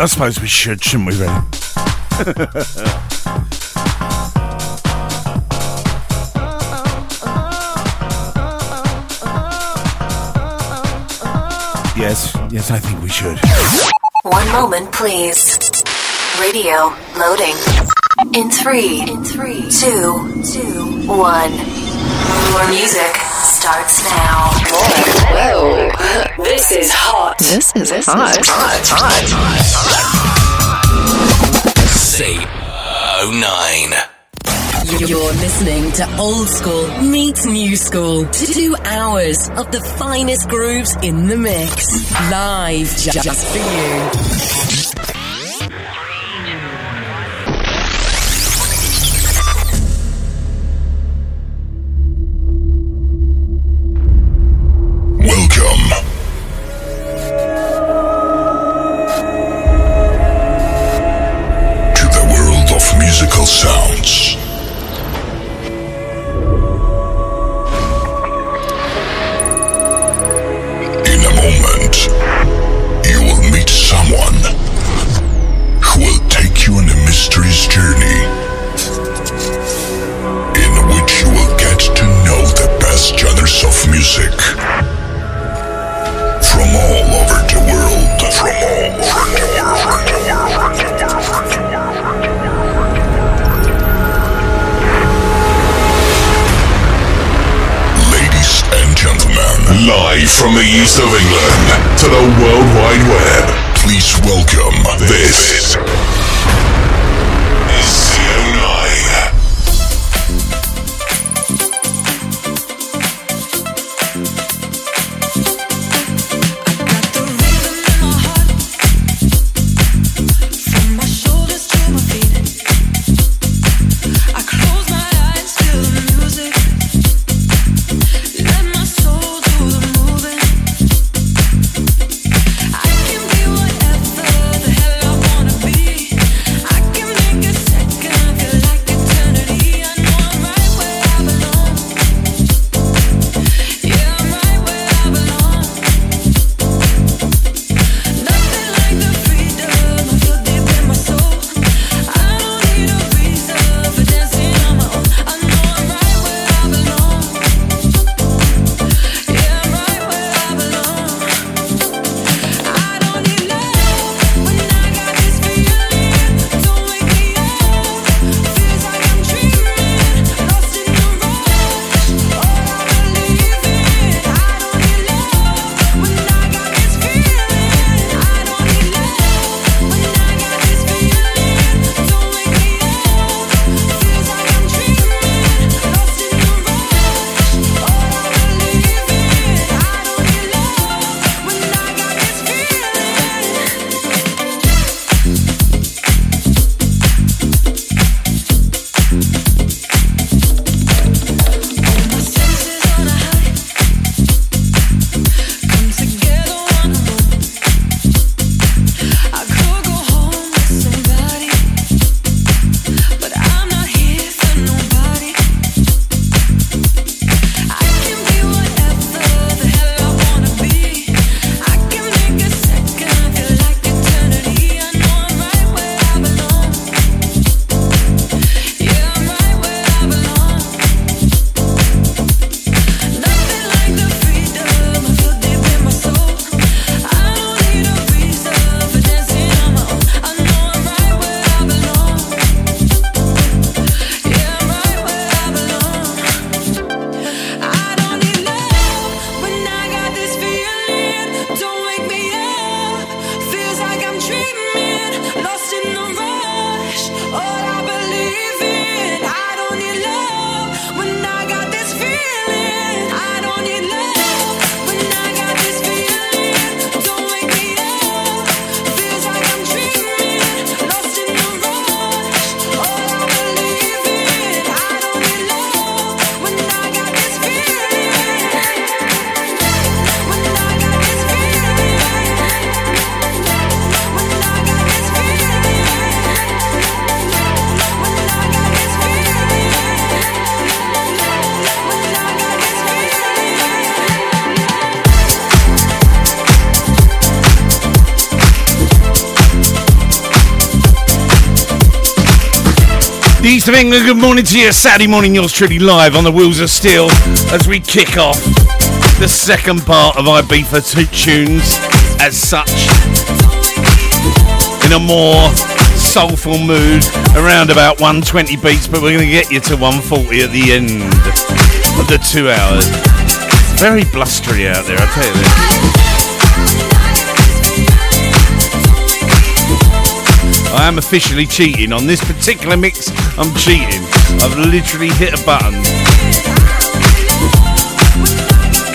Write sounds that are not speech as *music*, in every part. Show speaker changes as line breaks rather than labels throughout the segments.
I suppose we should, shouldn't we, really? yes, yes, I think we should.
One moment, please. Radio loading. In three, in three, two, two, one. More music starts now.
Whoa, this is hot.
This is this hot.
Is hot.
Say 09.
You're listening to Old School meets New School. Two hours of the finest grooves in the mix. Live just for you.
Good morning to you. Saturday morning, yours truly live on the Wheels of Steel as we kick off the second part of Ibiza tunes as such. In a more soulful mood, around about 120 beats, but we're going to get you to 140 at the end of the two hours. Very blustery out there, I tell you this. Am officially cheating on this particular mix. I'm cheating. I've literally hit a button.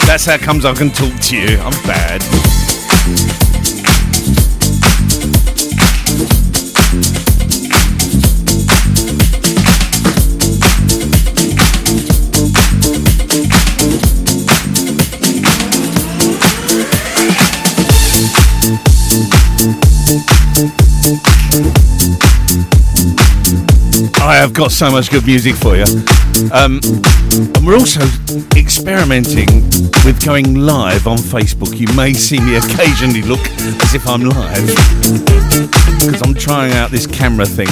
That's how it comes I can talk to you. I'm bad. I have got so much good music for you. Um, and we're also experimenting with going live on Facebook. You may see me occasionally look as if I'm live because I'm trying out this camera thing.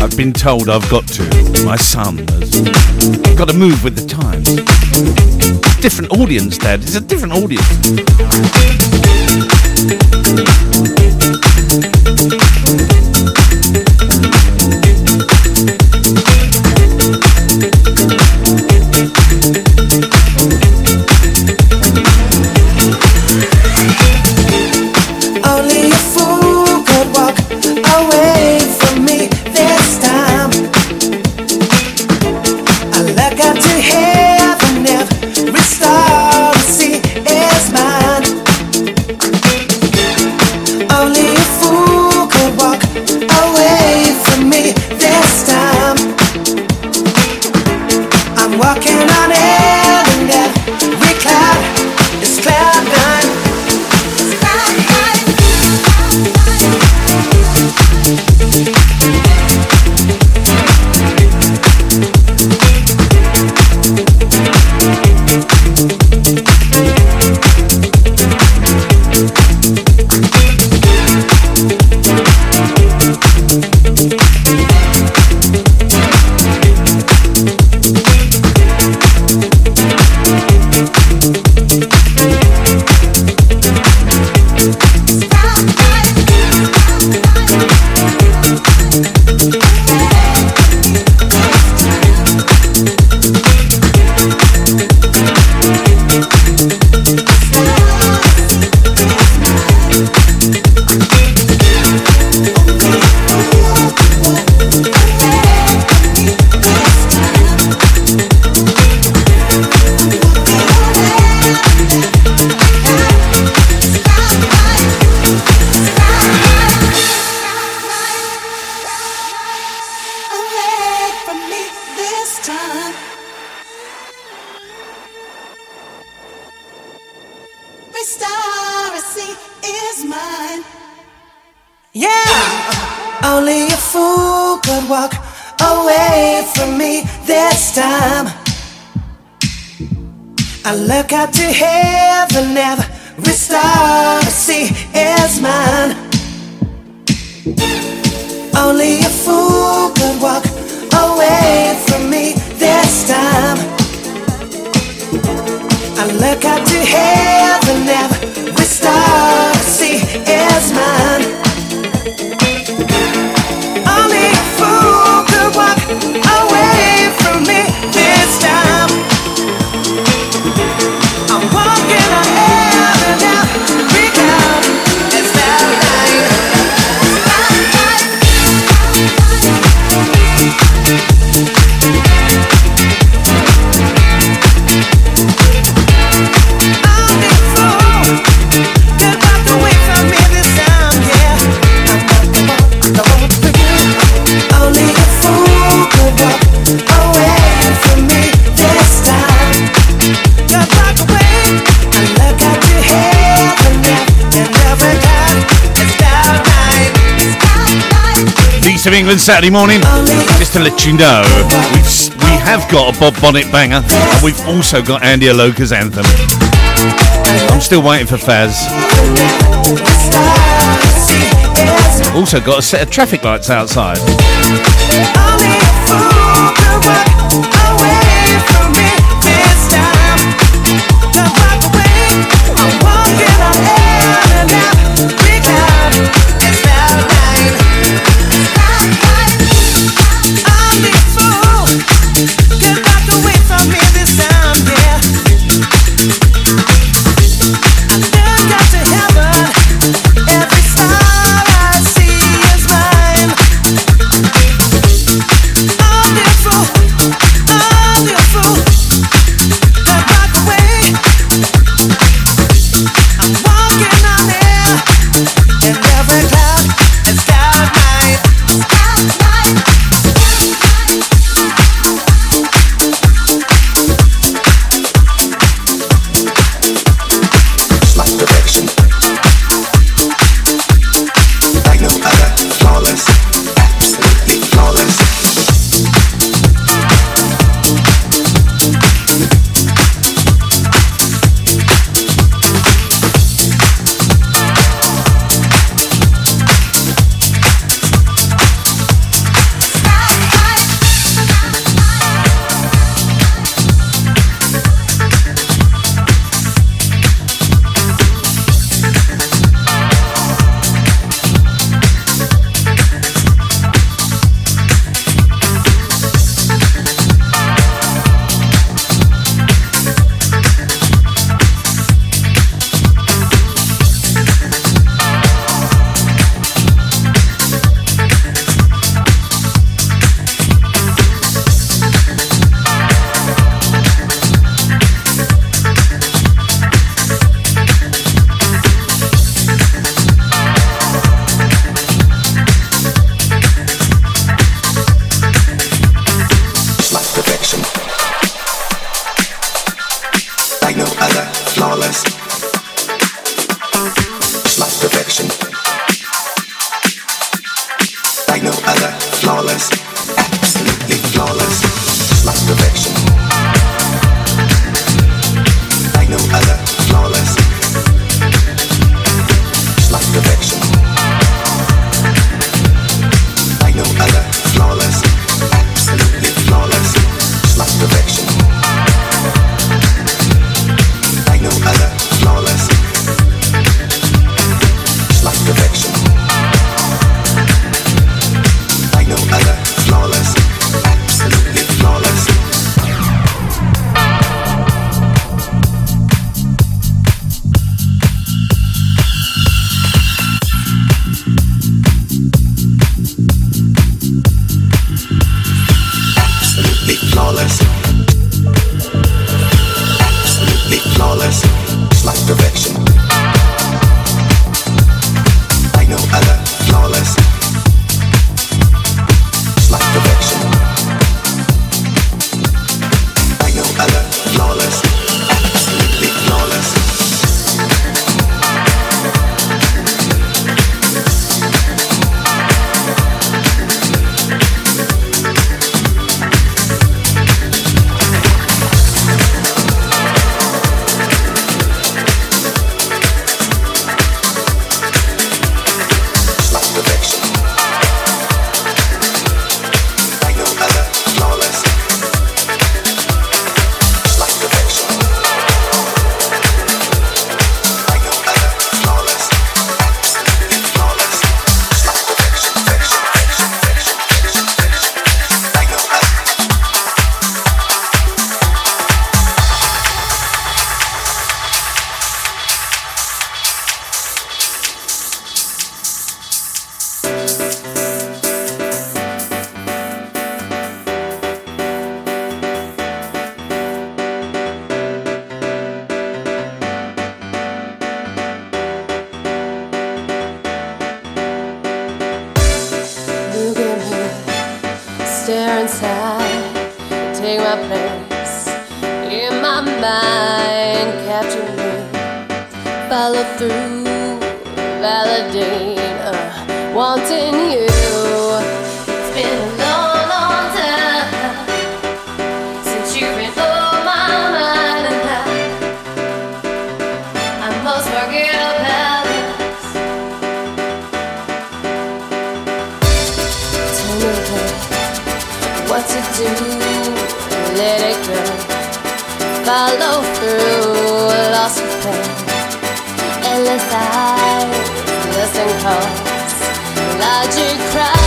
I've been told I've got to. My son has got to move with the times. Different audience, Dad. It's a different audience. Saturday morning. Just to let you know, we've, we have got a Bob Bonnet banger, and we've also got Andy Aloka's anthem. I'm still waiting for Faz. also got a set of traffic lights outside.
Follow through,
lost of pain. Endless eyes, listen cause logic cries.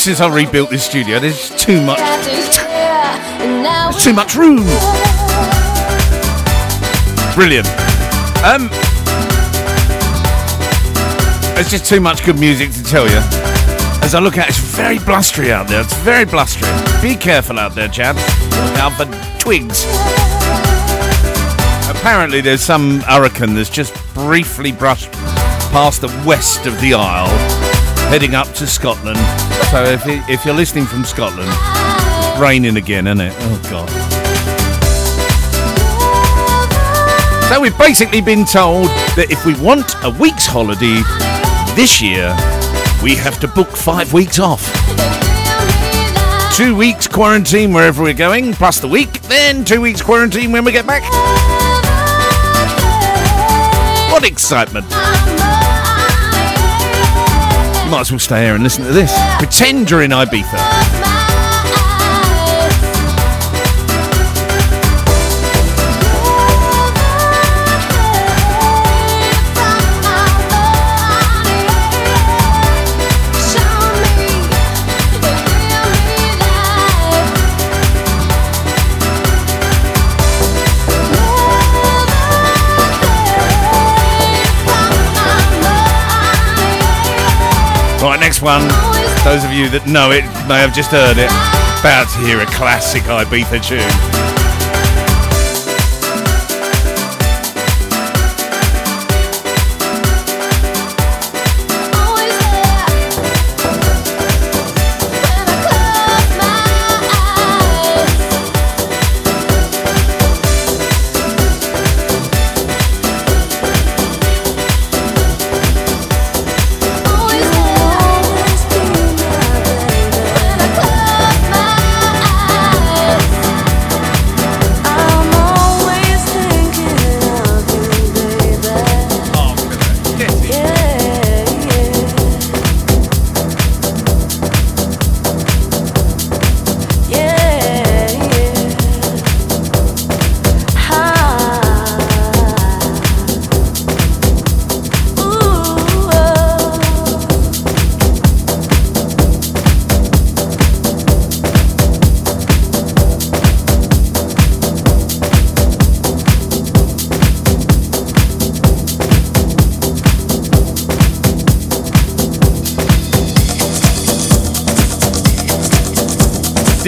Since I rebuilt this studio, there's too much,
now
there's too much room. Brilliant. Um, there's just too much good music to tell you. As I look at it, it's very blustery out there. It's very blustery. Be careful out there, chaps. Out for twigs. Apparently, there's some hurricane that's just briefly brushed past the west of the Isle, heading up to Scotland. So if, if you're listening from Scotland, it's raining again, isn't it? Oh, God. So we've basically been told that if we want a week's holiday this year, we have to book five weeks off. Two weeks quarantine wherever we're going, plus the week, then two weeks quarantine when we get back. What excitement! Might as well stay here and listen to this. Pretend you're in Ibiza. One. Those of you that know it may have just heard it. About to hear a classic Ibiza tune.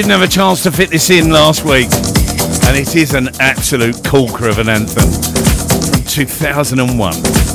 didn't have a chance to fit this in last week, and it is an absolute corker of an anthem from 2001.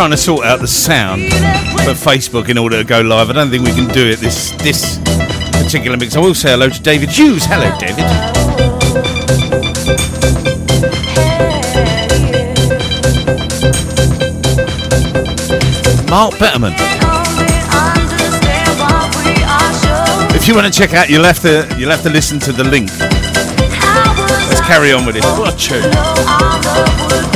trying to sort out the sound for Facebook in order to go live. I don't think we can do it this this particular mix. I will say hello to David Hughes. Hello, David. Mark Betterman. If you want to check out, you'll have to you'll have to listen to the link. Let's carry on with it. What a tune!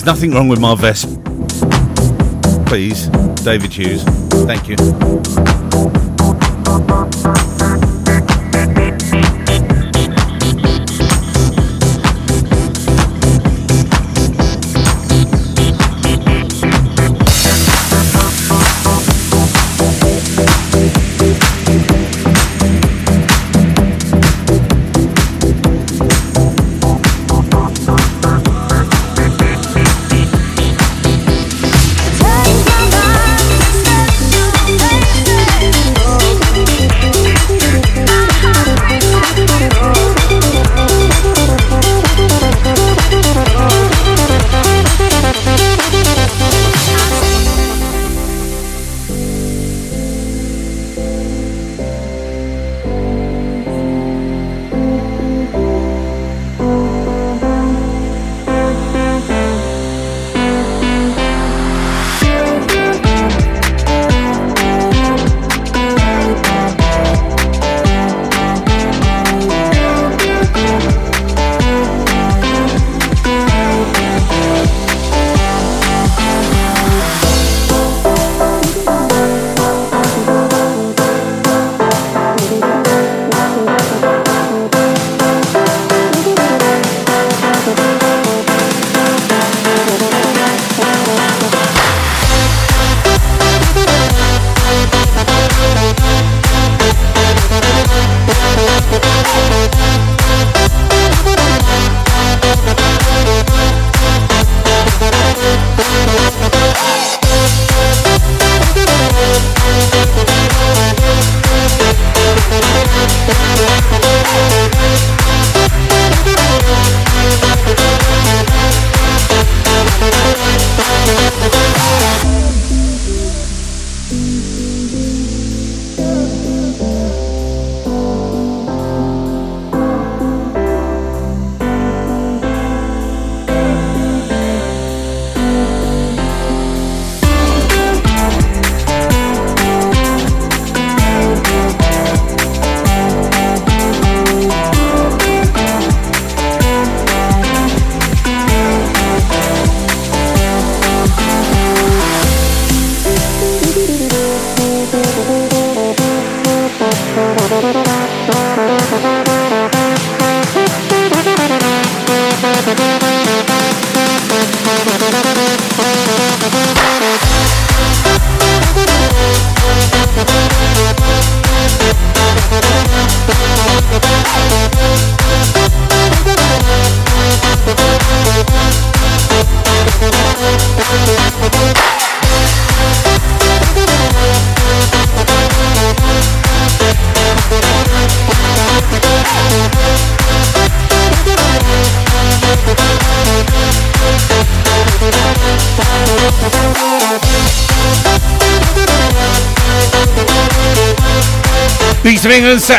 There's nothing wrong with my vest. Please, David Hughes. Thank you.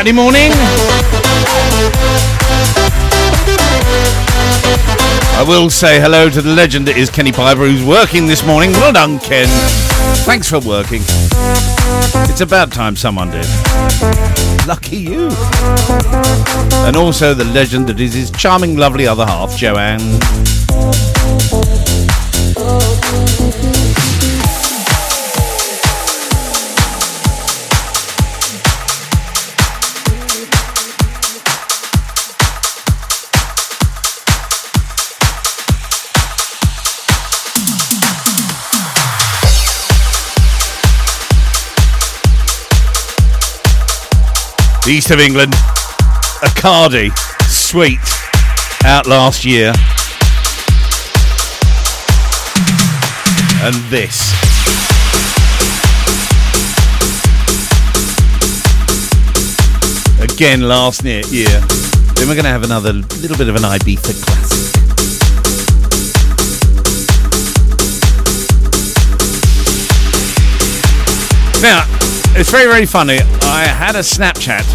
Saturday morning. I will say hello to the legend that is Kenny Piper, who's working this morning. Well done, Ken. Thanks for working. It's about time someone did. Lucky you. And also the legend that is his charming, lovely other half, Joanne. East of England, Acardi, sweet, out last year. And this. Again last year. Then we're going to have another little bit of an Ibiza classic. Now, it's very, very funny. I had a Snapchat,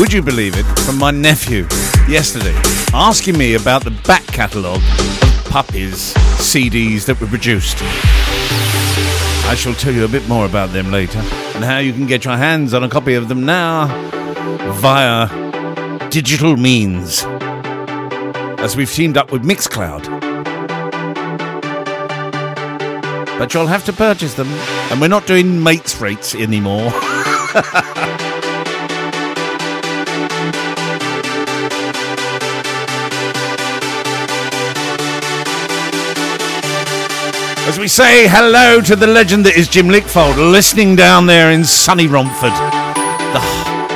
would you believe it, from my nephew yesterday, asking me about the back catalogue of Puppies CDs that were produced. I shall tell you a bit more about them later and how you can get your hands on a copy of them now via digital means. As we've teamed up with Mixcloud. But you'll have to purchase them, and we're not doing mates rates anymore. *laughs* As we say hello to the legend that is Jim Lickfold, listening down there in sunny Romford, the,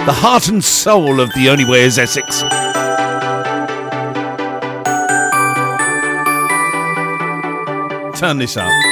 the heart and soul of the Only Way is Essex. Turn this up.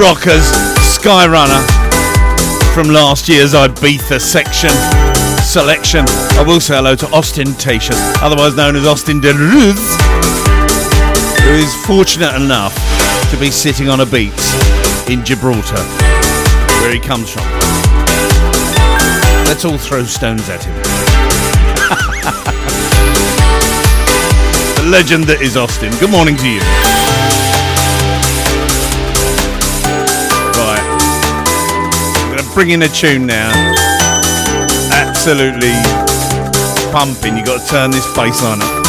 Rockers, Skyrunner from last year's Ibiza section selection. I will say hello to Ostentatious, otherwise known as Austin DeRuz, who is fortunate enough to be sitting on a beach in Gibraltar, where he comes from. Let's all throw stones at him. *laughs* the legend that is Austin. Good morning to you. I'm bring in a tune now. Absolutely pumping. you got to turn this bass on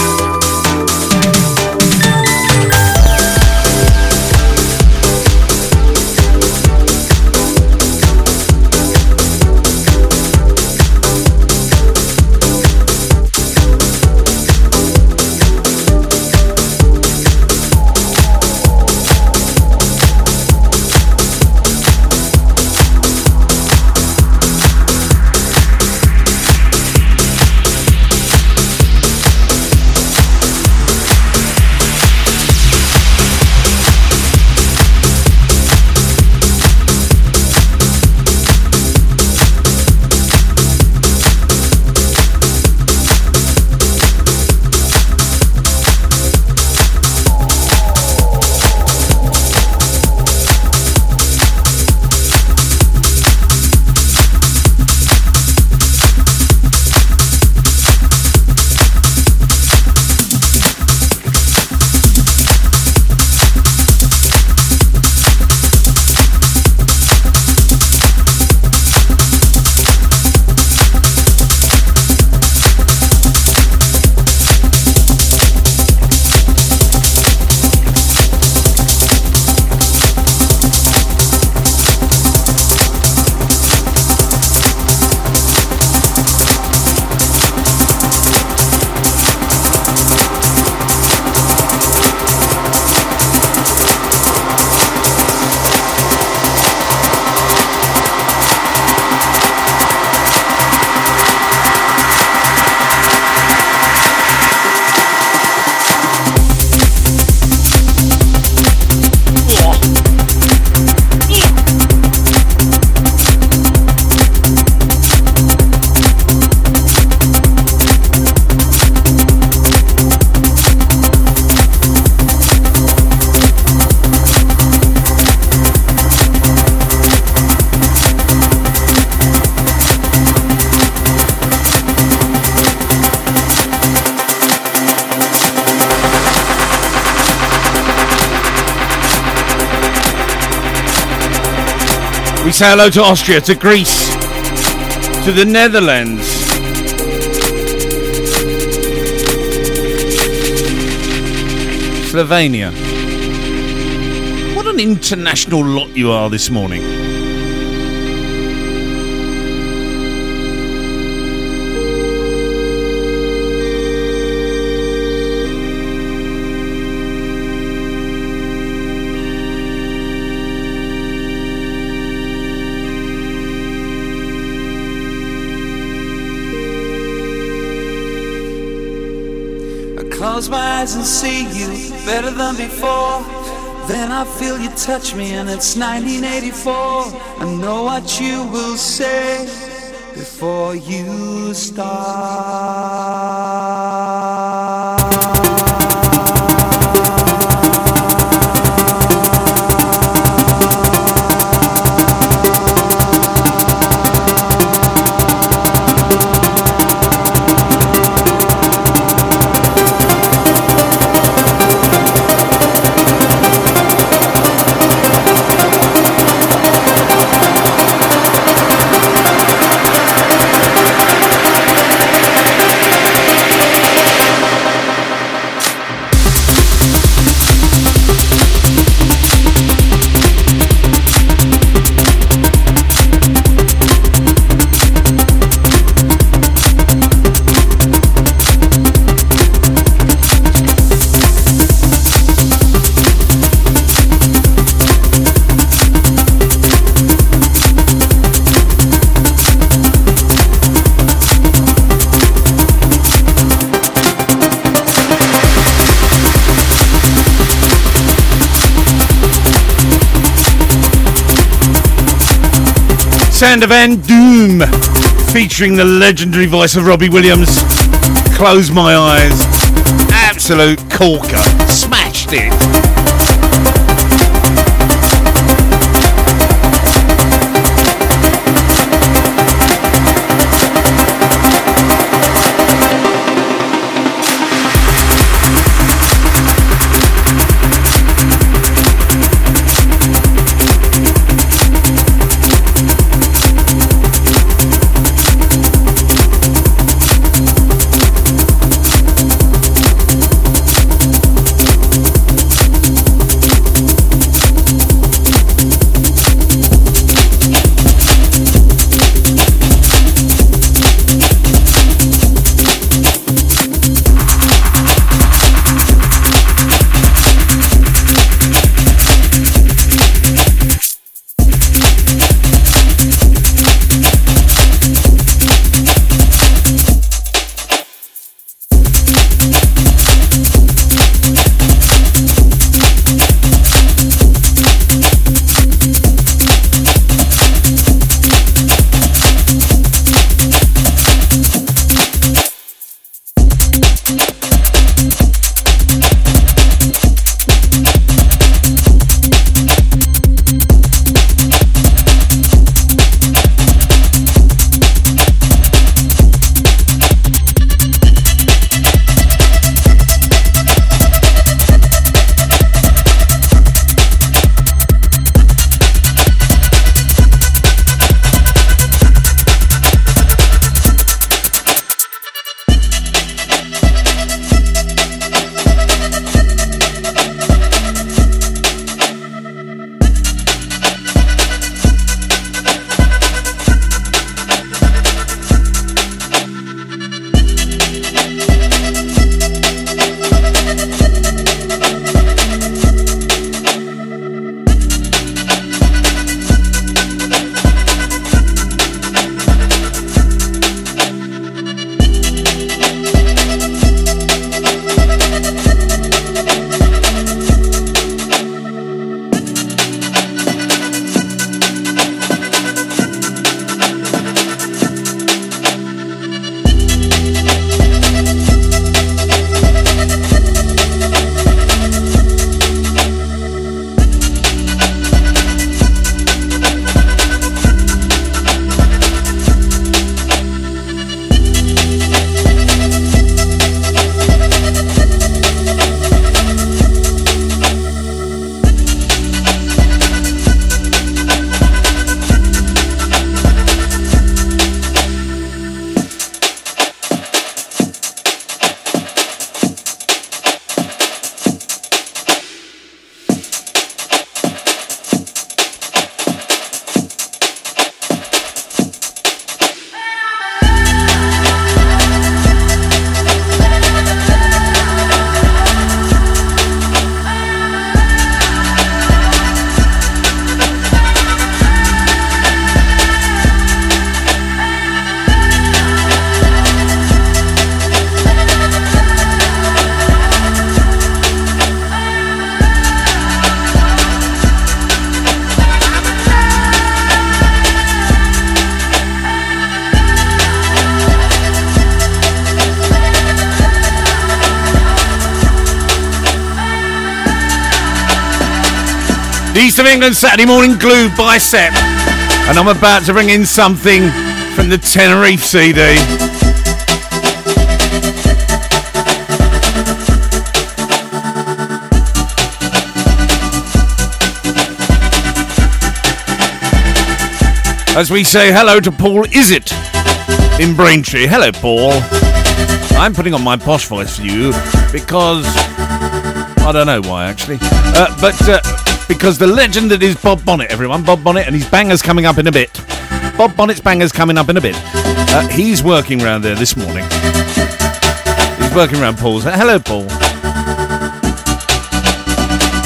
say hello to Austria, to Greece, to the Netherlands. Slovenia. What an international lot you are this morning.
See you better than before. Then I feel you touch me, and it's 1984. I know what you will say before you
Thank
Sander Van Doorn featuring the legendary voice of Robbie Williams. Close my eyes. Absolute corker. Smashed it. England Saturday morning glue bicep. And I'm about to bring in something from the Tenerife CD. As we say hello to Paul Is it in Braintree. Hello, Paul. I'm putting on my posh voice for you because I don't know why actually, uh, but uh, because the legend that is Bob Bonnet, everyone, Bob Bonnet, and his bangers coming up in a bit. Bob Bonnet's bangers coming up in a bit. Uh, he's working around there this morning. He's working around Paul's. Hello, Paul.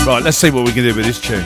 Right, let's see what we can do with this tune.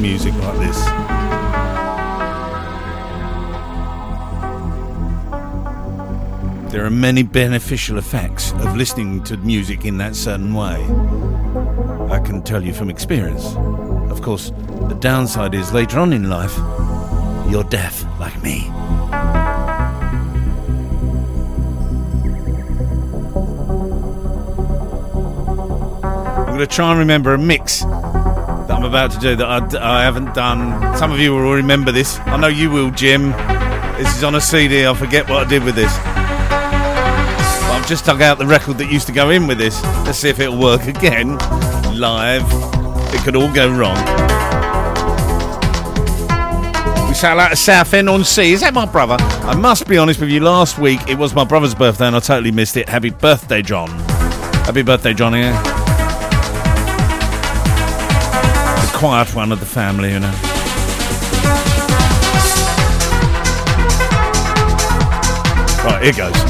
Music like this. There are many beneficial effects of listening to music in that certain way. I can tell you from experience. Of course, the downside is later on in life, you're deaf like me. I'm going to try and remember a mix about to do that I, I haven't done. Some of you will remember this. I know you will, Jim. This is on a CD. I forget what I did with this. But I've just dug out the record that used to go in with this. Let's see if it'll work again. Live. It could all go wrong. We sound like a Southend-on-Sea. Is that my brother? I must be honest with you. Last week it was my brother's birthday and I totally missed it. Happy birthday, John. Happy birthday, Johnny. Quiet one of the family, you know. Right, here goes.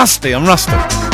Rusty, I'm rusty.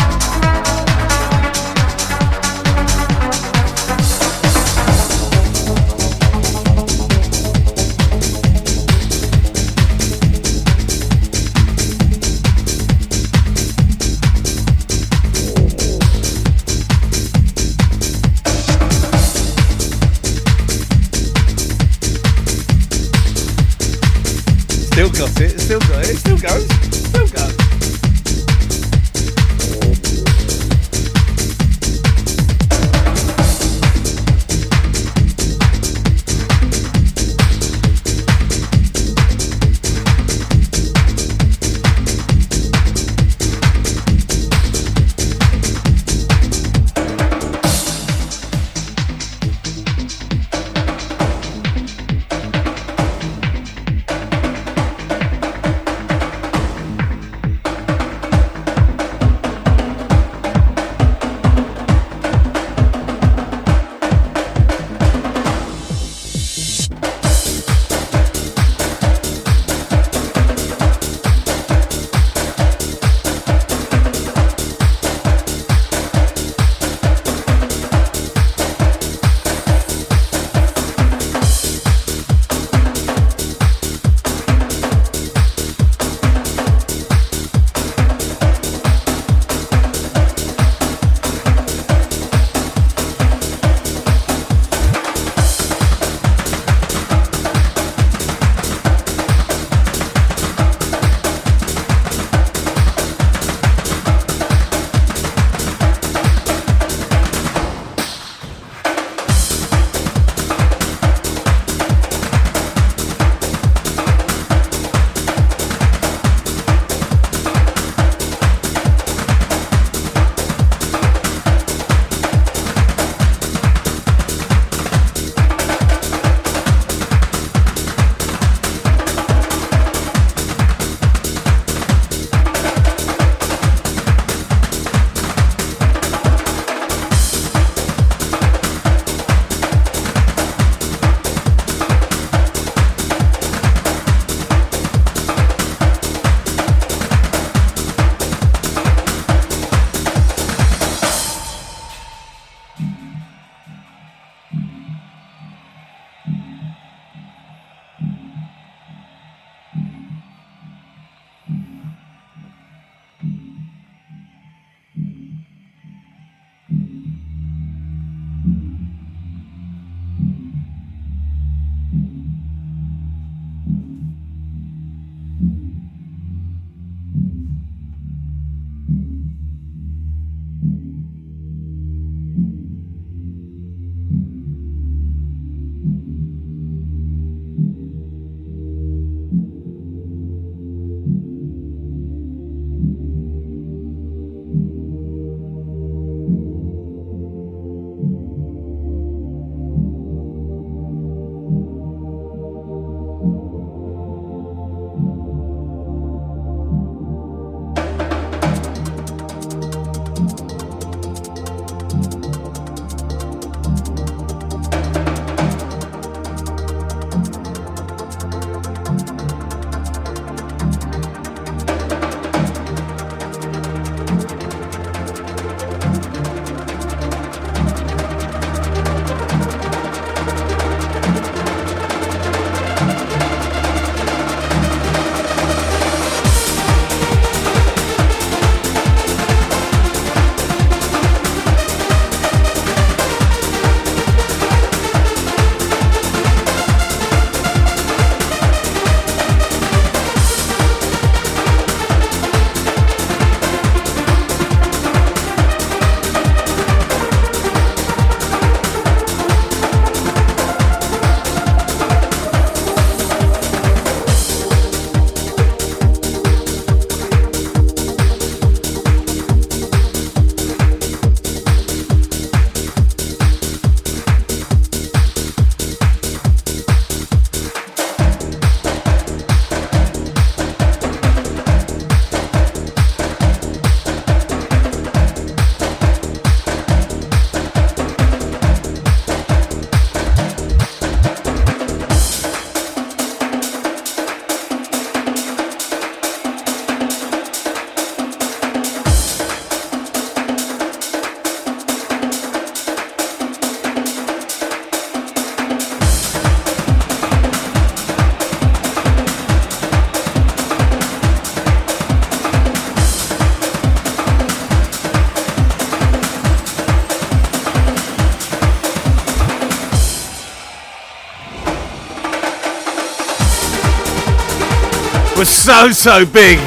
So, so big.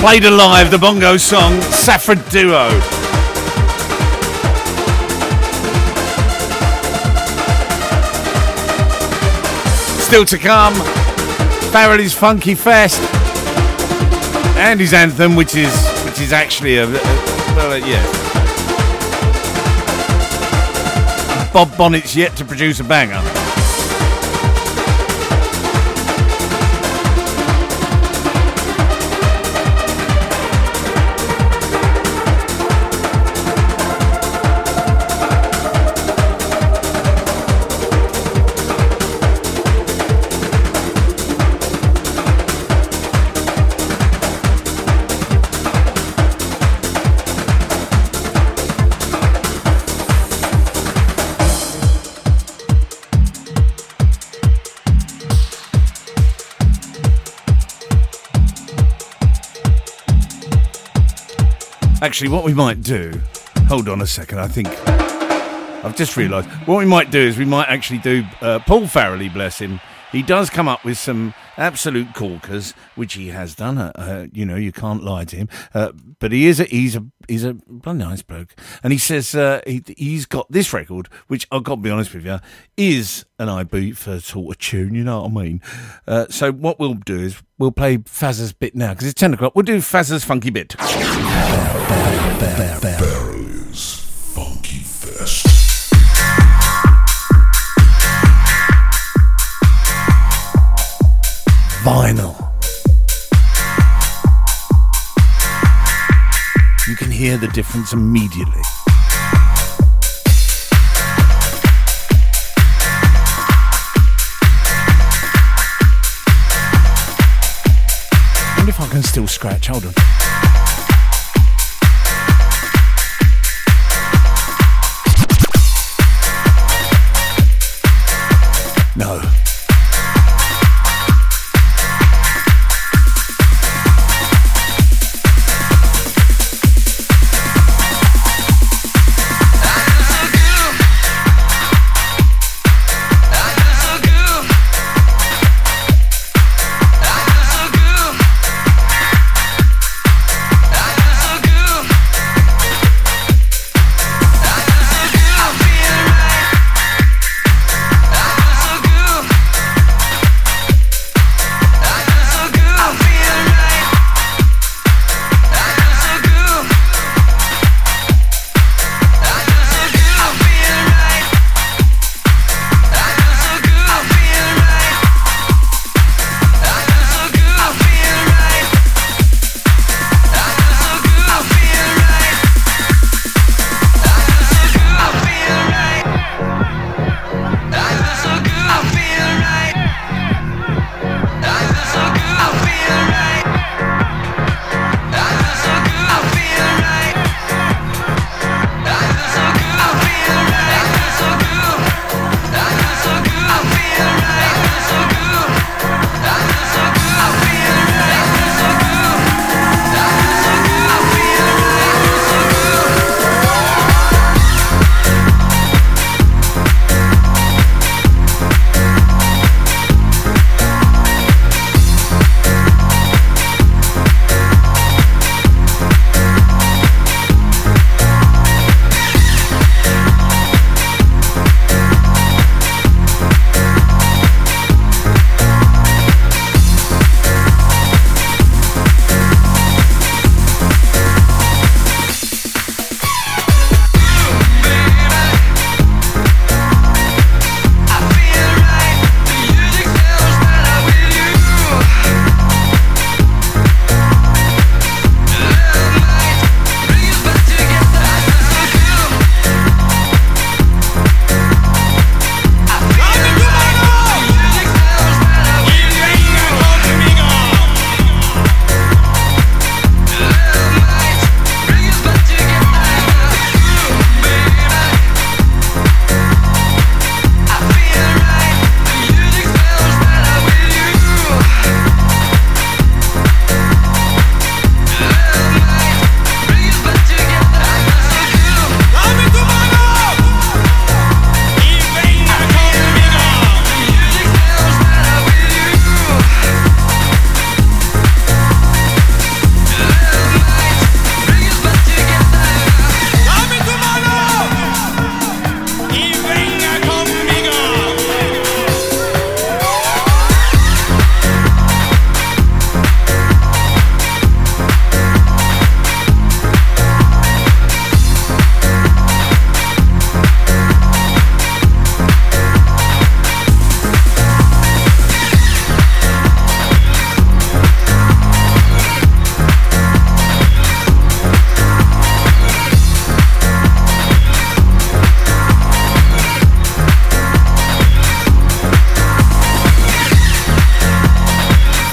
Played alive, the bongo song, Safri Duo. Still to come, Farrelly's Funky Fest. And his anthem, which is which is actually a, a well, yeah. Bob Bonnet's yet to produce a banger. Actually, what we might do. Hold on a second. I think I've just realised what we might do is we might actually do uh, Paul Farrelly, bless him. He does come up with some absolute corkers, which he has done. Uh, uh, you know, you can't lie to him. But he is a he's a he's a bloody nice bloke, and he says uh, he he's got this record, which I've got to be honest with you, is an Ibiza sort of tune. You know what I mean? Uh, so what we'll do is we'll play Fazza's bit now because it's ten o'clock. We'll do Fazza's funky bit.
Barry's Funky Fest.
vinyl. Hear the difference immediately. Wonder if I can still scratch. Hold on.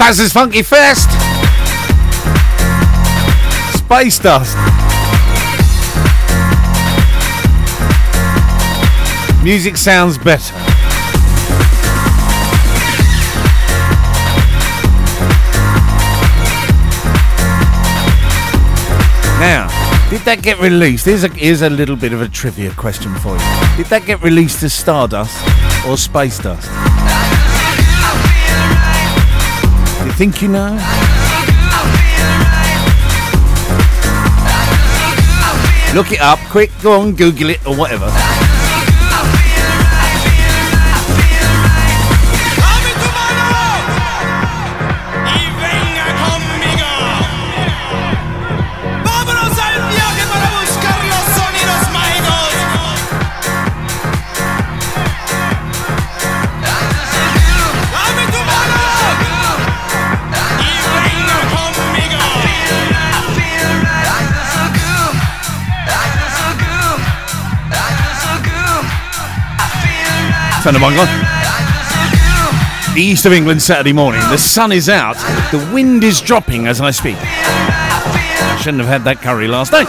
Waz's Funky Fest. Space Dust. Music sounds better. Now, did that get released? Here's a, here's a little bit of a trivia question for you. Did that get released as Stardust or Space Dust? Think you know? Look it up, quick, go on, Google it or whatever. East of England Saturday morning. The sun is out. The wind is dropping as I speak. I shouldn't have had that curry last night.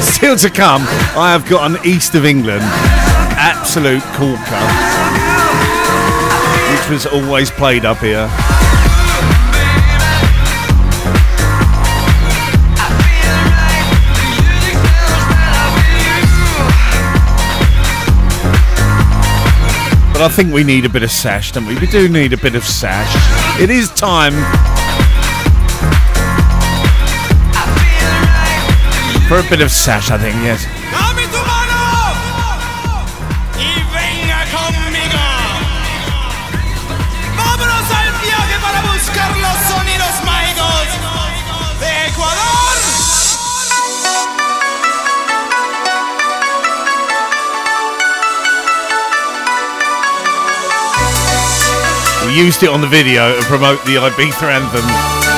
Still to come, I have got an east of England absolute corker, which was always played up here. But I think we need a bit of sash, don't we? We do need a bit of sash. It is time for a bit of sash, I think, yes. Used it on the video to promote the Ibiza anthem.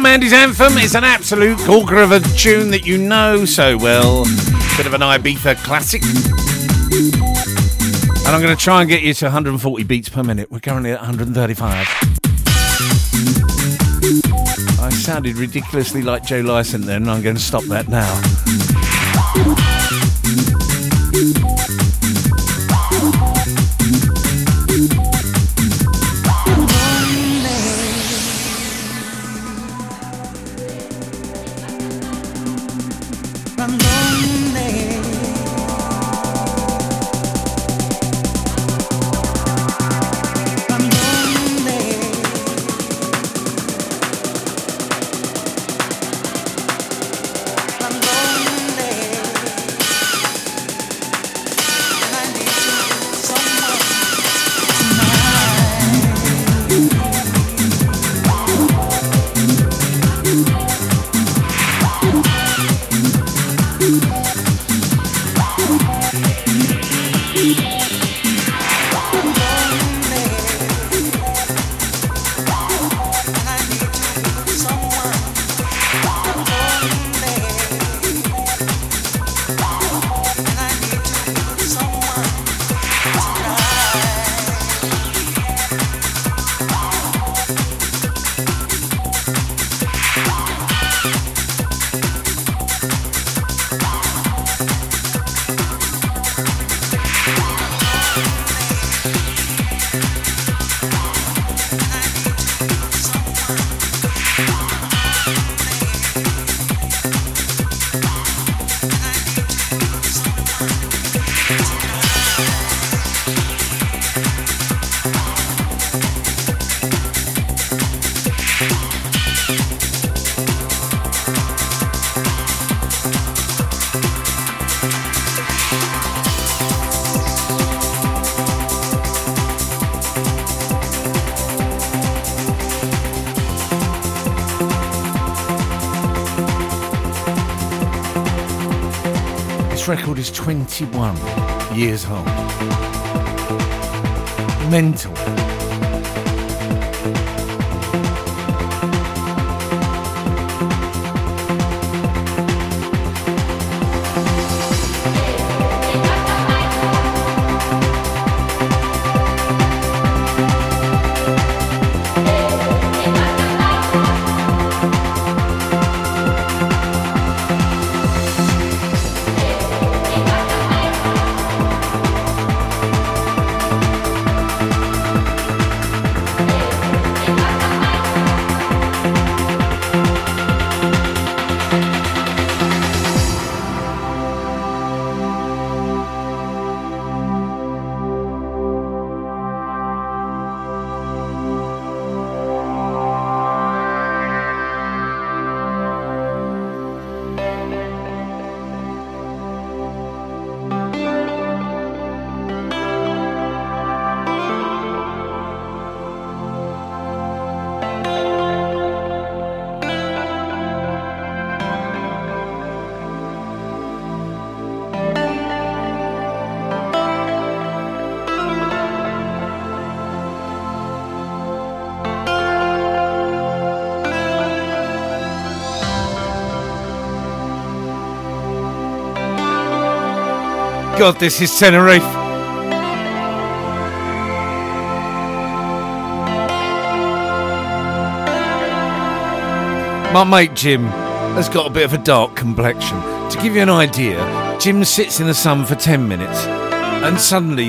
Mandy's anthem is an absolute corker of a tune that you know so well. Bit of an Ibiza classic. And I'm going to try and get you to 140 beats per minute. We're currently at 135. I sounded ridiculously like Joe Lyson then, and I'm going to stop that now. 21 years old. Mental. God, this is Tenerife. My mate Jim has got a bit of a dark complexion. To give you an idea, Jim sits in the sun for 10 minutes and suddenly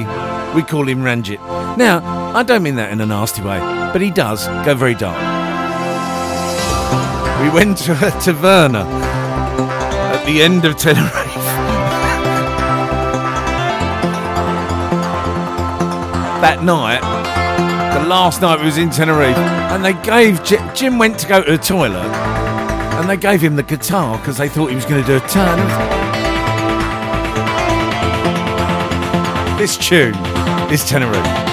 we call him Ranjit. Now, I don't mean that in a nasty way, but he does go very dark. We went to *laughs* a taverna at the end of Tenerife. That night, the last night we was in Tenerife, and they gave J- Jim went to go to the toilet, and they gave him the guitar because they thought he was going to do a turn. This tune is Tenerife.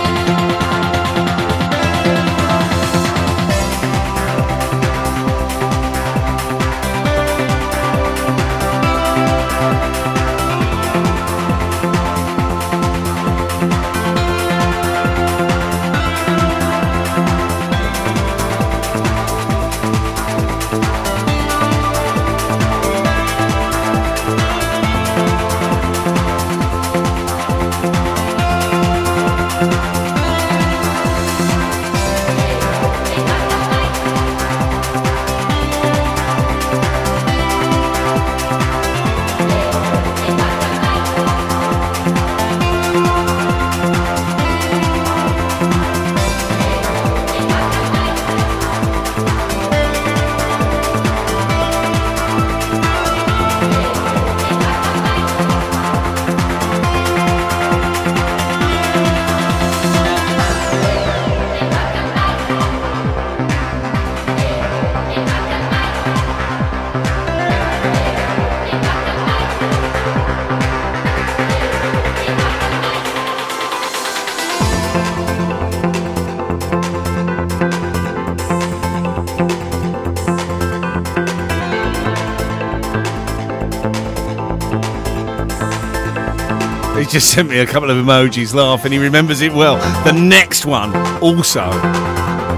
Just sent me a couple of emojis laughing. He remembers it well. The next one also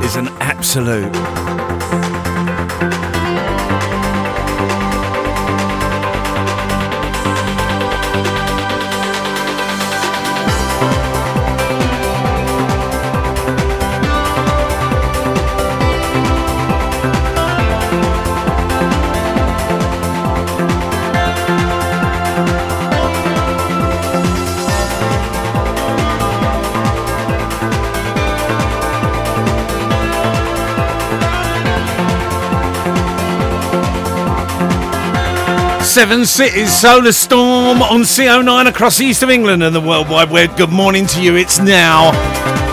is an absolute. Seven Cities Solar Stone on CO9 across east of England and the World Wide Web. Good morning to you. It's now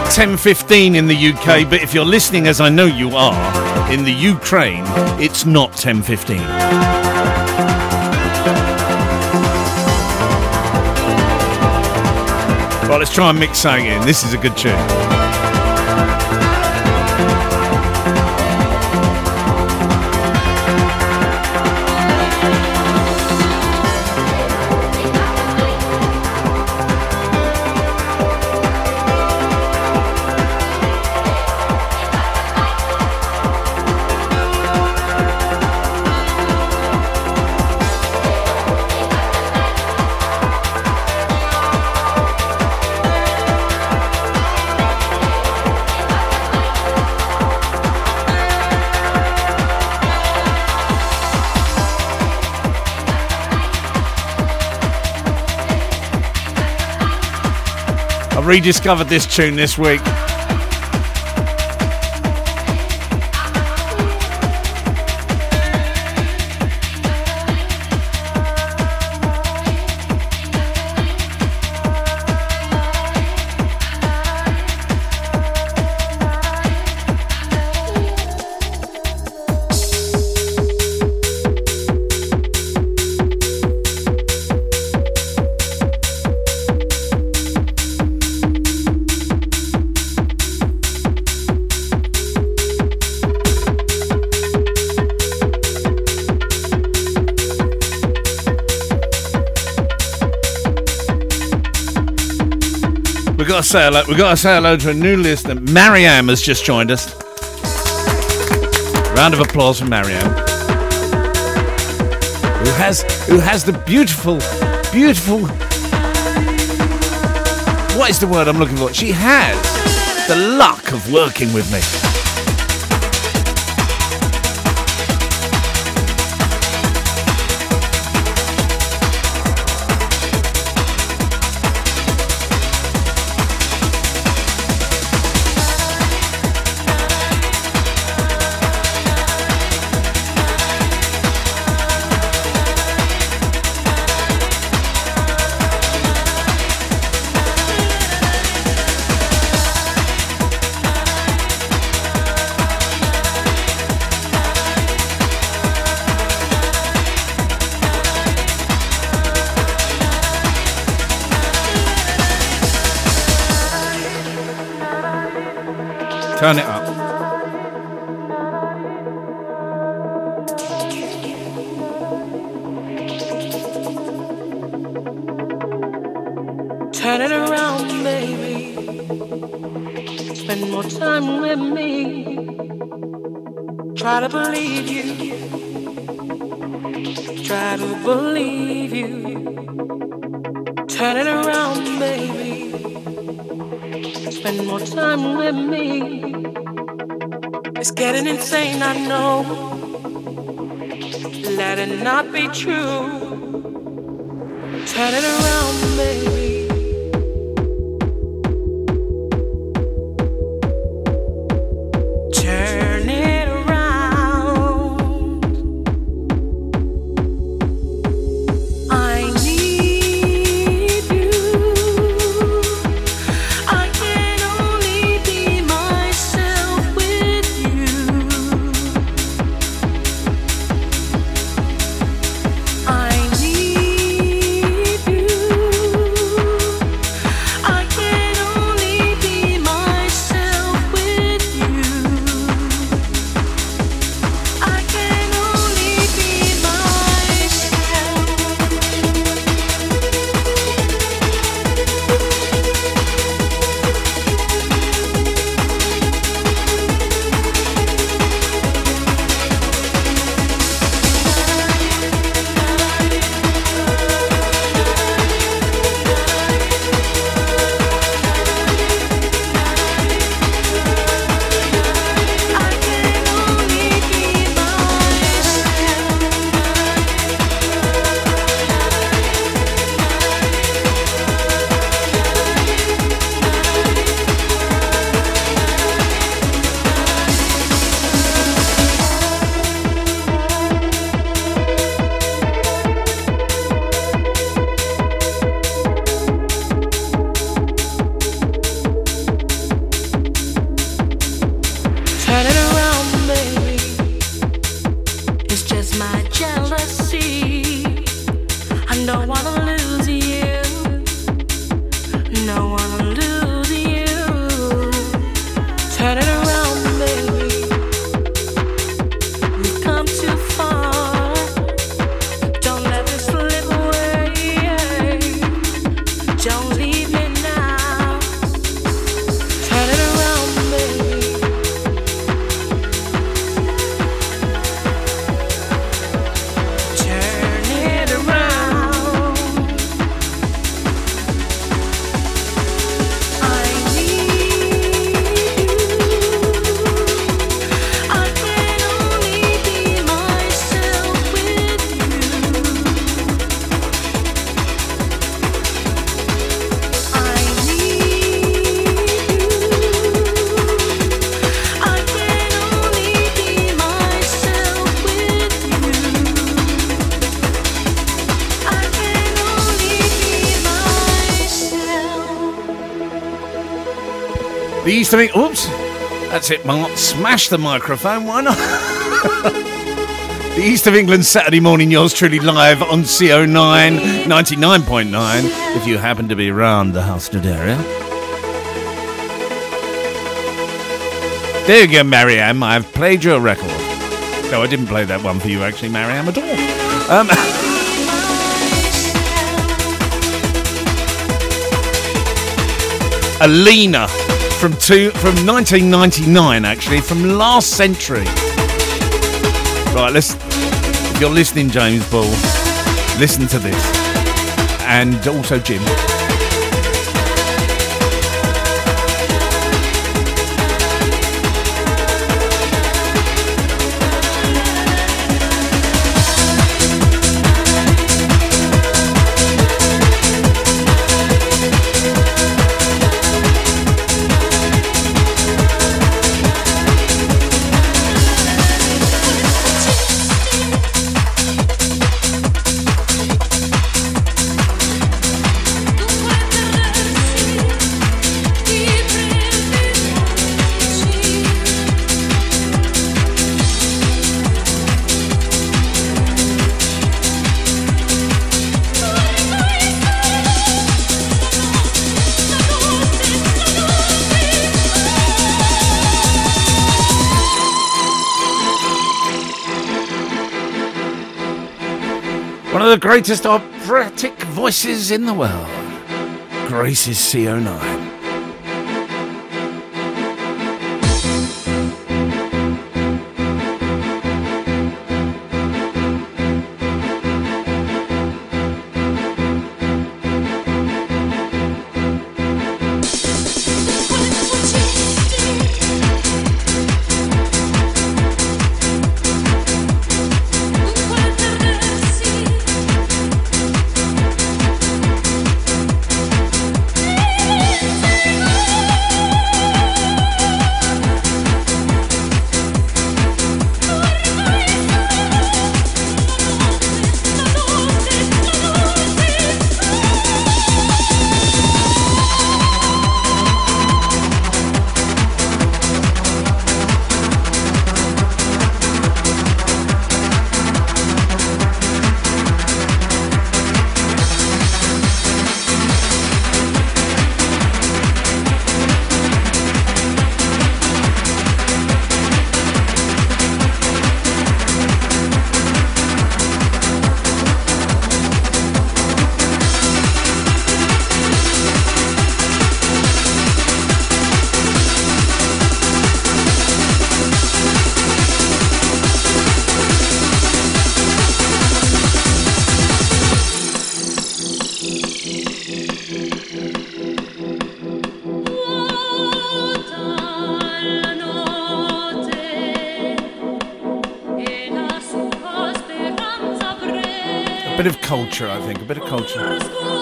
10.15 in the UK, but if you're listening, as I know you are, in the Ukraine, it's not 10.15. Well, let's try and mix something in. This is a good tune. Rediscovered this tune this week. Say hello. We've got to say hello to a new listener. Mariam has just joined us. Round of applause for Mariam, who has who has the beautiful, beautiful. What is the word I'm looking for? She has the luck of working with me.
With me. It's getting insane, I know. Let it not be true. Turn it around, baby.
The East of England. Oops. That's it, Mark. Smash the microphone. Why not? *laughs* the East of England Saturday morning, yours truly live on CO9 99.9 if you happen to be around the Halstead area. There you go, Mariam. I've played your record. No, I didn't play that one for you, actually, Mariam, at all. Um, *laughs* Alina from two from 1999, actually, from last century. Right, let's. If you're listening, James Ball, listen to this, and also Jim. Greatest operatic voices in the world. Grace is CO9. Culture, I think. A bit of culture.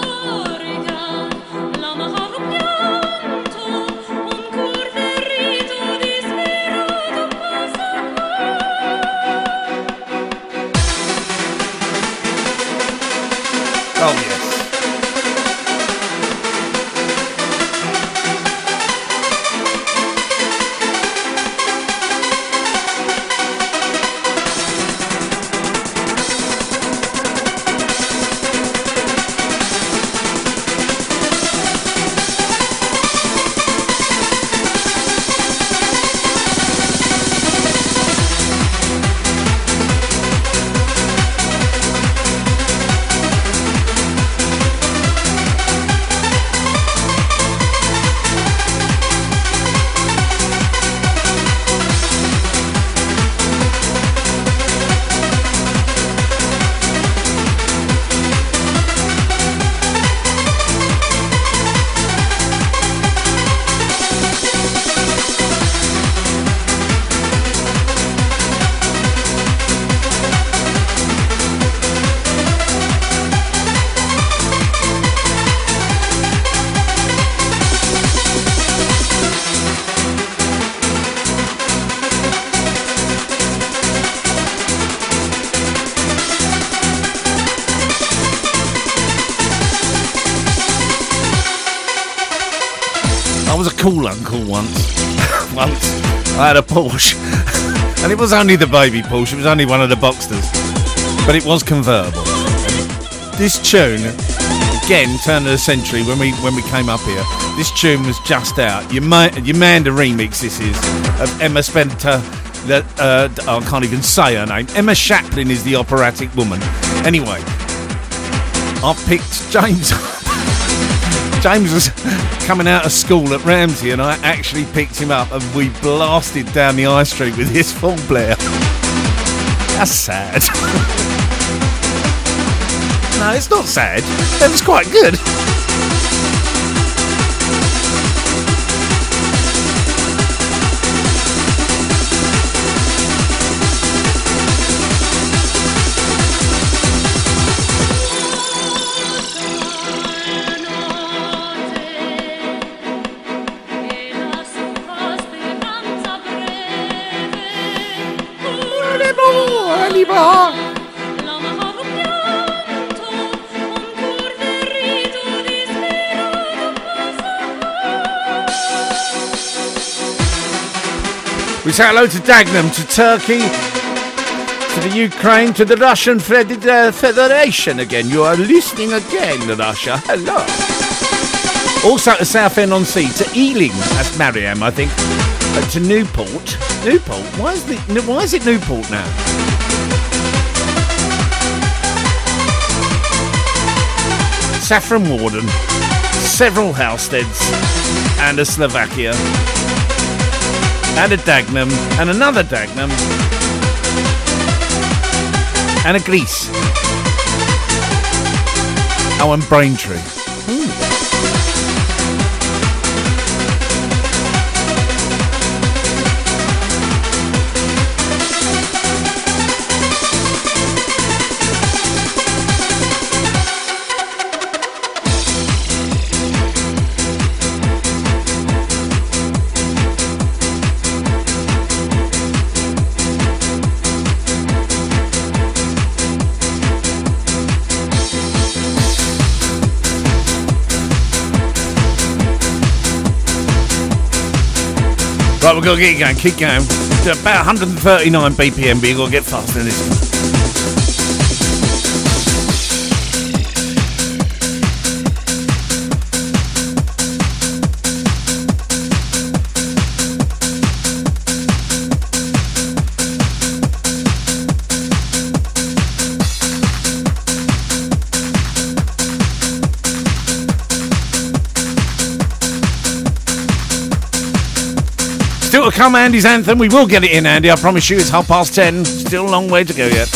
Porsche, *laughs* and it was only the baby Porsche. It was only one of the Boxsters, but it was convertible. This tune, again, turn of the century when we when we came up here. This tune was just out. Your man, your Manda remix. This is of Emma Spencer. That uh, I can't even say her name. Emma Shapplin is the operatic woman. Anyway, I picked James. *laughs* James was coming out of school at Ramsey, and I actually picked him up, and we blasted down the high street with his full blare. That's sad. *laughs* no, it's not sad. That was quite good. Hello to Dagenham, to Turkey, to the Ukraine, to the Russian uh, Federation again. You are listening again, Russia. Hello. Also to Southend-on-Sea, to Ealing, that's Mariam, I think. Uh, to Newport. Newport? Why is, the, why is it Newport now? Saffron Walden, several Halsteads, and a Slovakia, and a Dagenham, and another Dagenham, and a Greece. Oh, and Braintree. Right, we're going to get going. Keep going. To about 139 BPM, but you've got to get faster than this. Come, Andy's anthem. We will get it in, Andy. I promise you. It's half past ten. Still a long way to go yet.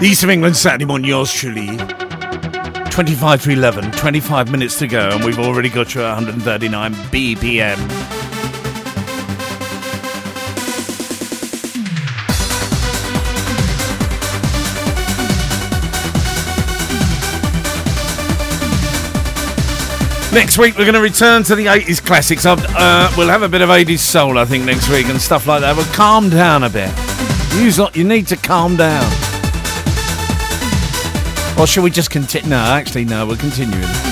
The East of England Saturday morning, yours truly. 25 to 11, 25 minutes to go, and we've already got you at 139 BPM. Next week we're going to return to the 80s classics. Uh, we'll have a bit of 80s soul, I think, next week and stuff like that. But calm down a bit. You you need to calm down. Or should we just continue? No, actually, no. We're continuing.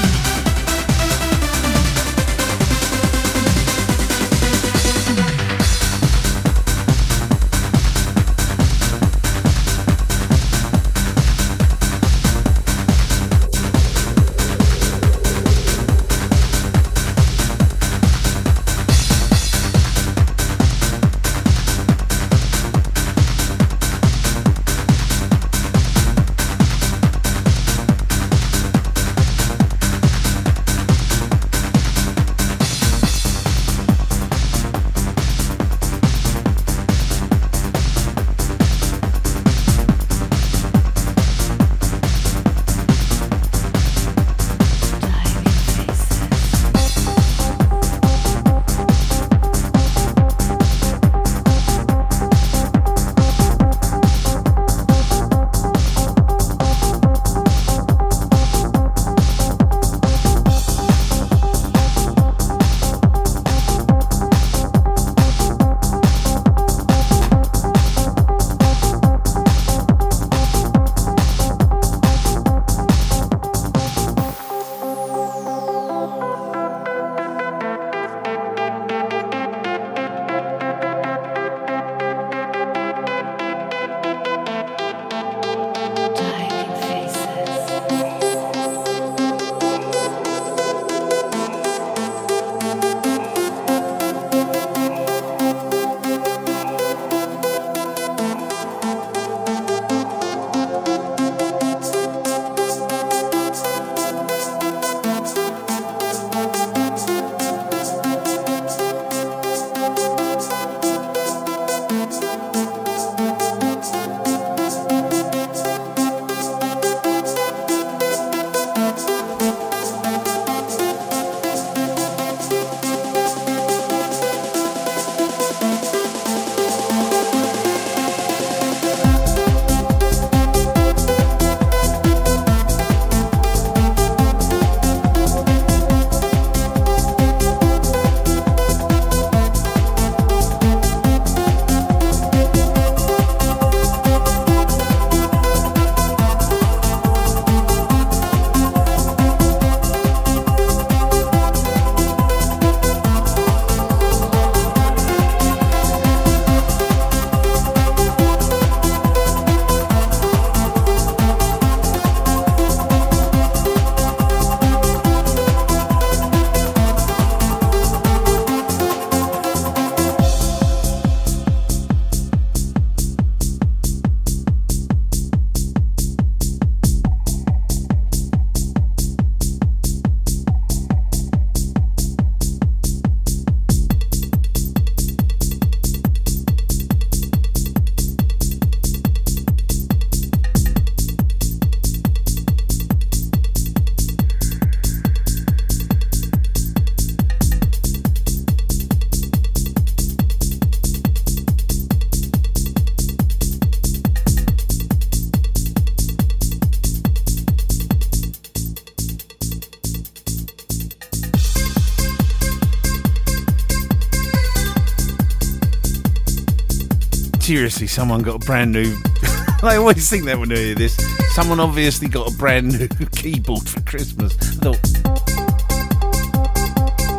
Seriously, someone got a brand new. *laughs* I always think that when I hear this. Someone obviously got a brand new *laughs* keyboard for Christmas. I thought.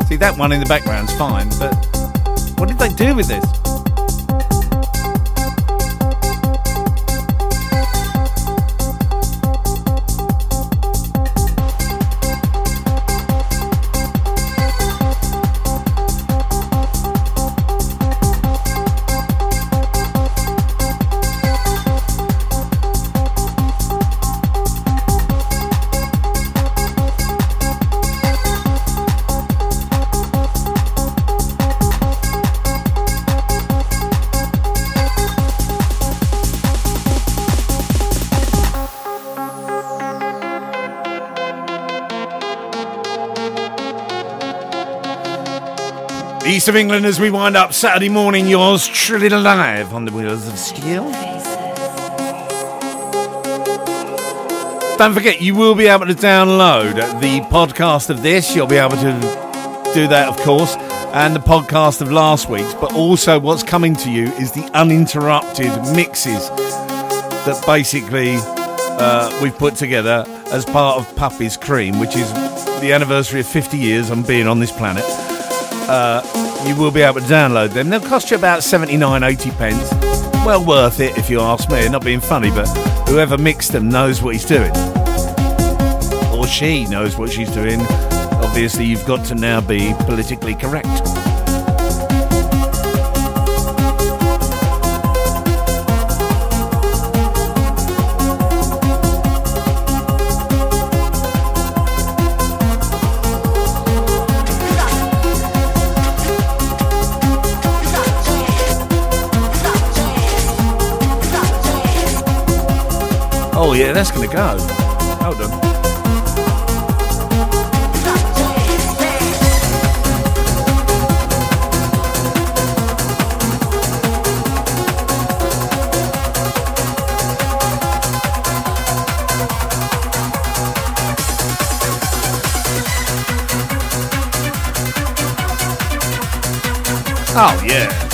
See, that one in the background's fine, but what did they do with this? East of England as we wind up Saturday morning, yours truly live on the Wheels of Steel. Don't forget, you will be able to download the podcast of this. You'll be able to do that, of course, and the podcast of last week's. But also, what's coming to you is the uninterrupted mixes that basically uh, we've put together as part of Puppy's Cream, which is the anniversary of 50 years on being on this planet. Uh, you will be able to download them. They'll cost you about 79, 80 pence. Well worth it if you ask me. Not being funny, but whoever mixed them knows what he's doing. Or she knows what she's doing. Obviously, you've got to now be politically correct. Yeah, that's gonna go. Hold on. Oh yeah.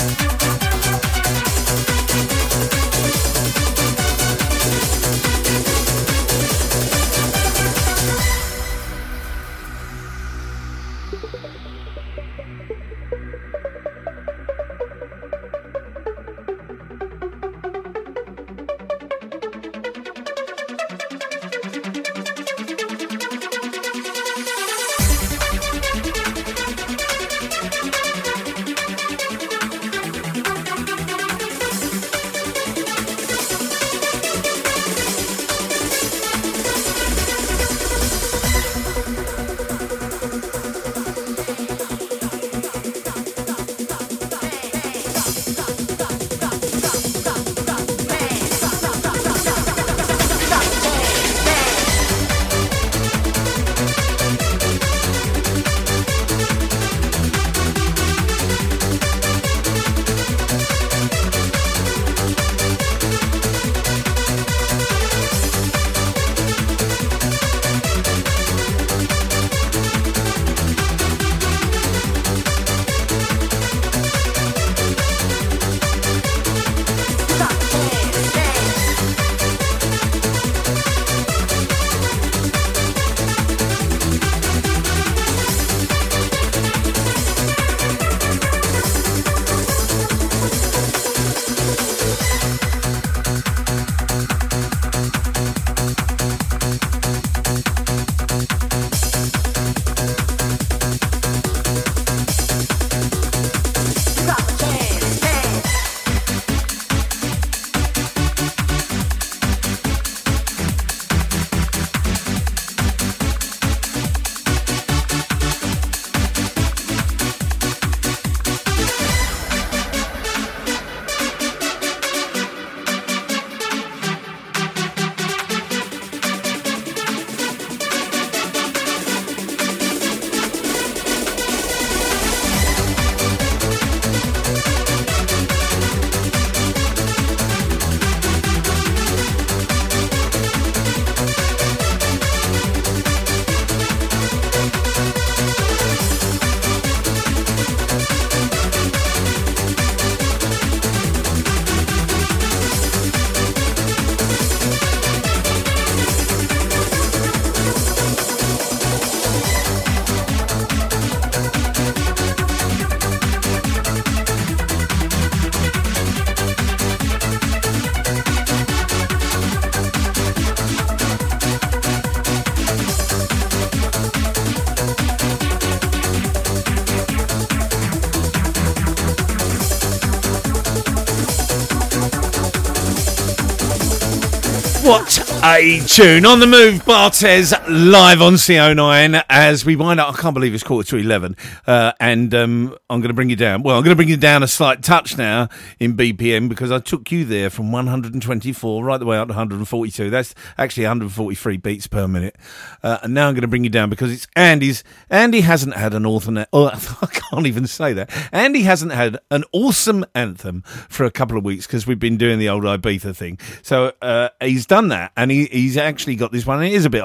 A tune. On the move, Barthezz live on CO9 as we wind up. I can't believe it's quarter to 11. Uh, and um, I'm going to bring you down. Well, I'm going to bring you down a slight touch now in BPM because I took you there from 124 right the way up to 142. That's actually 143 beats per minute. Uh, and now I'm going to bring you down because it's Andy's. Andy hasn't had an awesome. *laughs* Oh, I can't even say that. Andy hasn't had an awesome anthem for a couple of weeks because we've been doing the old Ibiza thing. So uh, he's done that, and he, he's actually got this one. It is a bit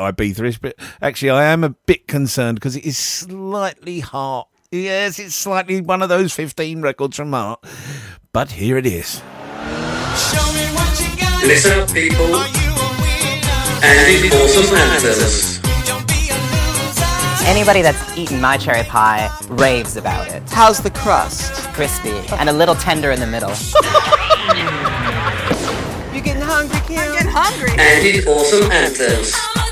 Ibiza-ish, but actually I am a bit concerned because it is slightly hard. Yes, it's slightly one of those 15 records from Mark. But here it is.
Listen up, people. Andy Awesome Anthems.
Anybody that's eaten my cherry pie raves about it. How's the crust? Crispy and a little tender in the middle. *laughs*
You getting hungry, Kim? I'm getting hungry.
Andy Awesome Anthems.
Love,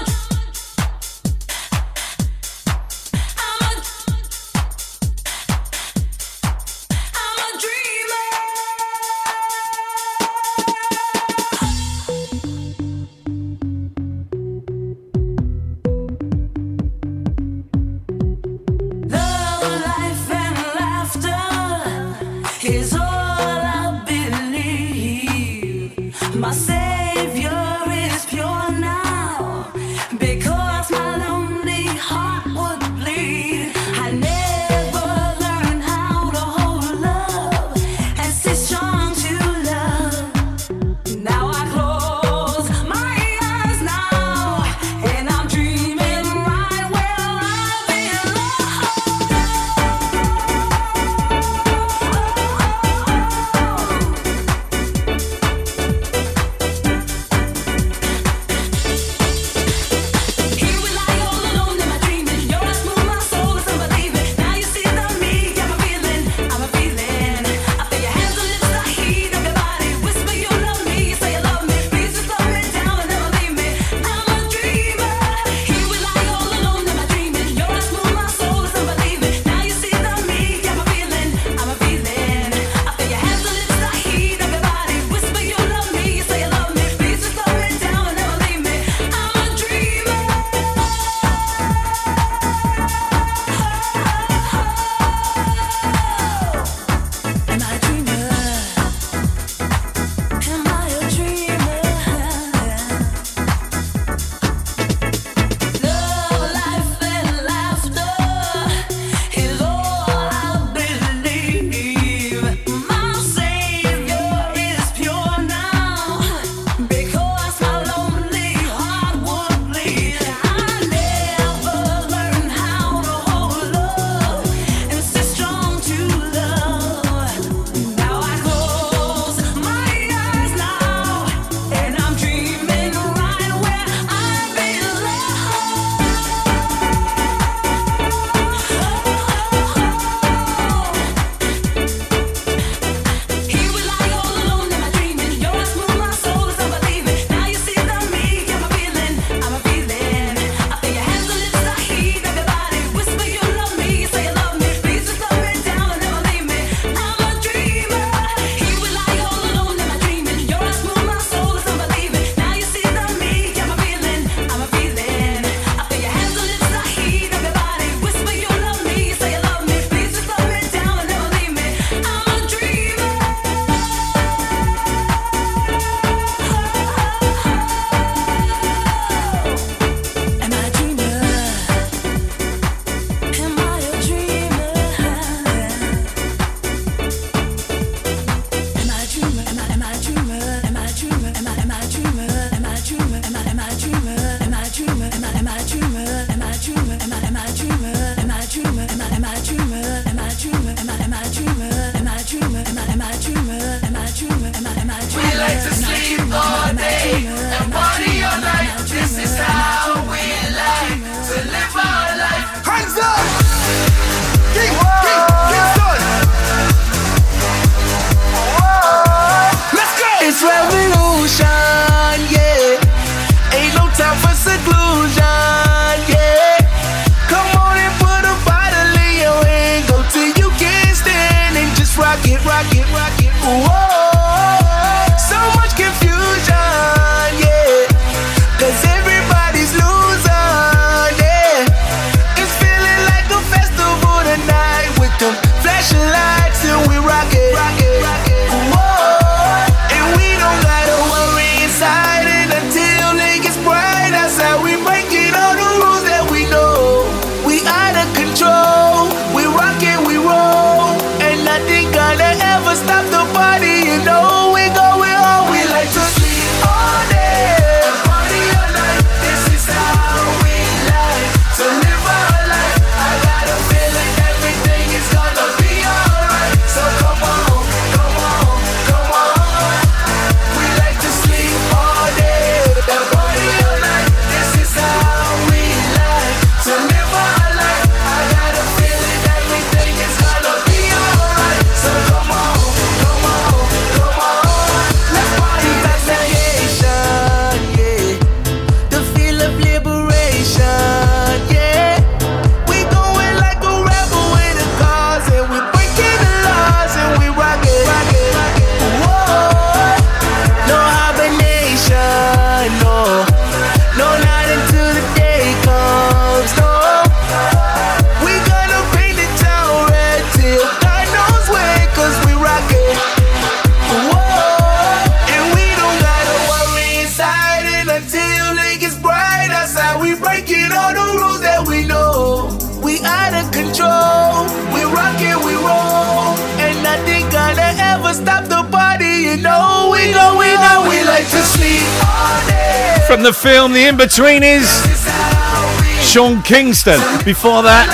Kingston. Before that,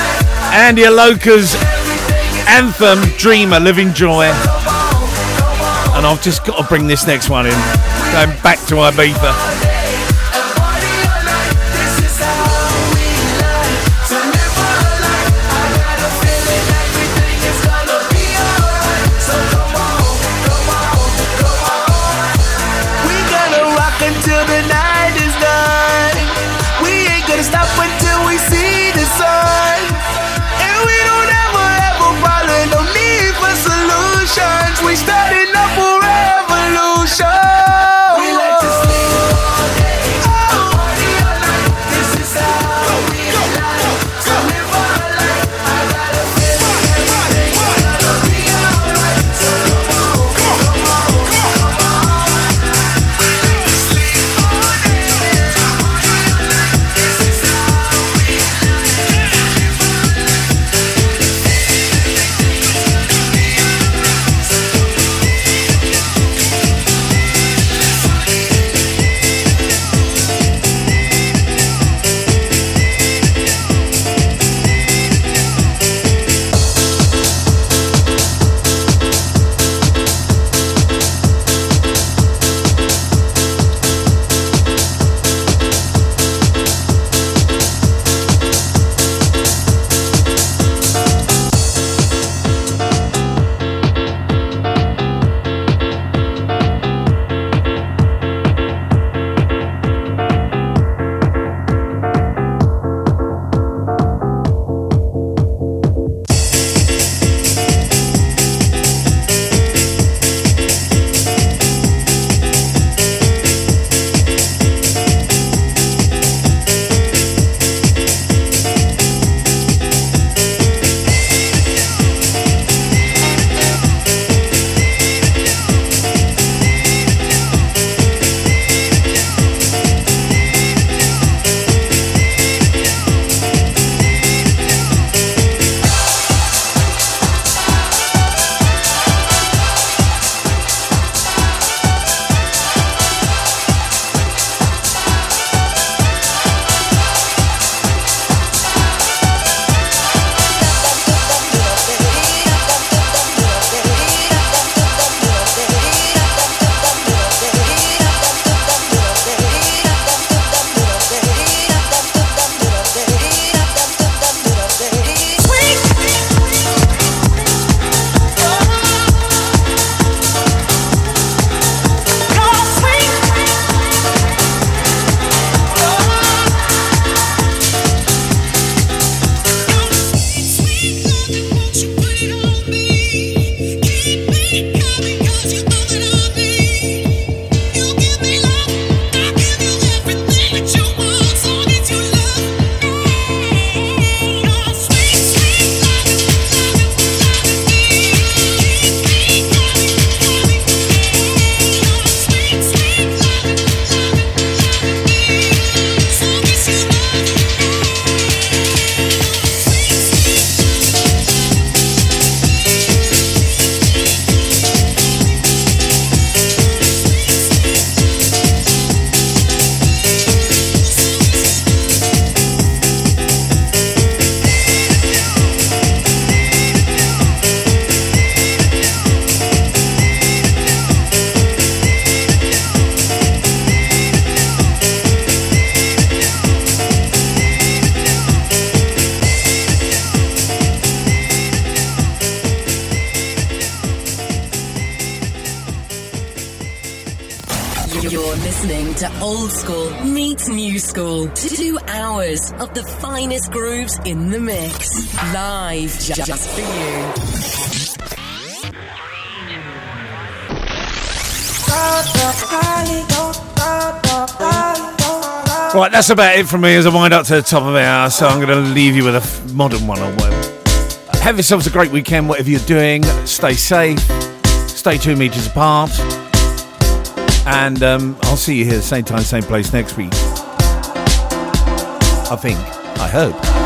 Andy Aloka's anthem, Dreamer, Livin' Joy. And I've just got to bring this next one in. Going back to Ibiza. That's about it from me as I wind up to the top of the hour. So I'm going to leave you with a modern one or whatever. Have yourselves a great weekend, whatever you're doing. Stay safe. Stay two meters apart. And um, I'll see you here, same time, same place next week. I think. I hope.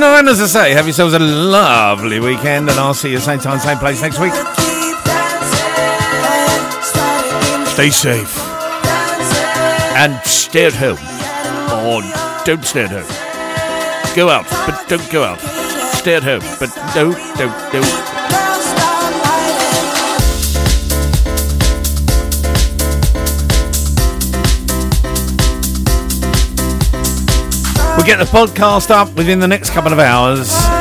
From as I say. Have yourselves a lovely weekend, and I'll see you same time, same place next week. Stay safe. And stay at home. Or don't stay at home. Go out, but don't go out. Stay at home, but no, don't, don't. Get the podcast up within the next couple of hours.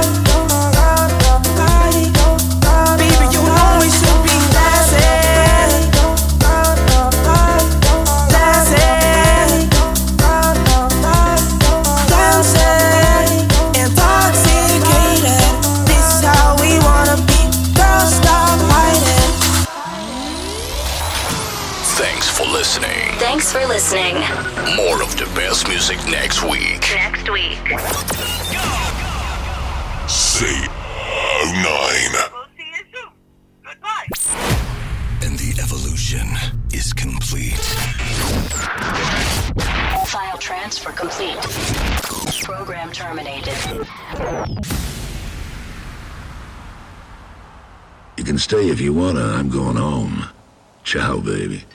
Stay if you wanna. I'm going home. Ciao, baby.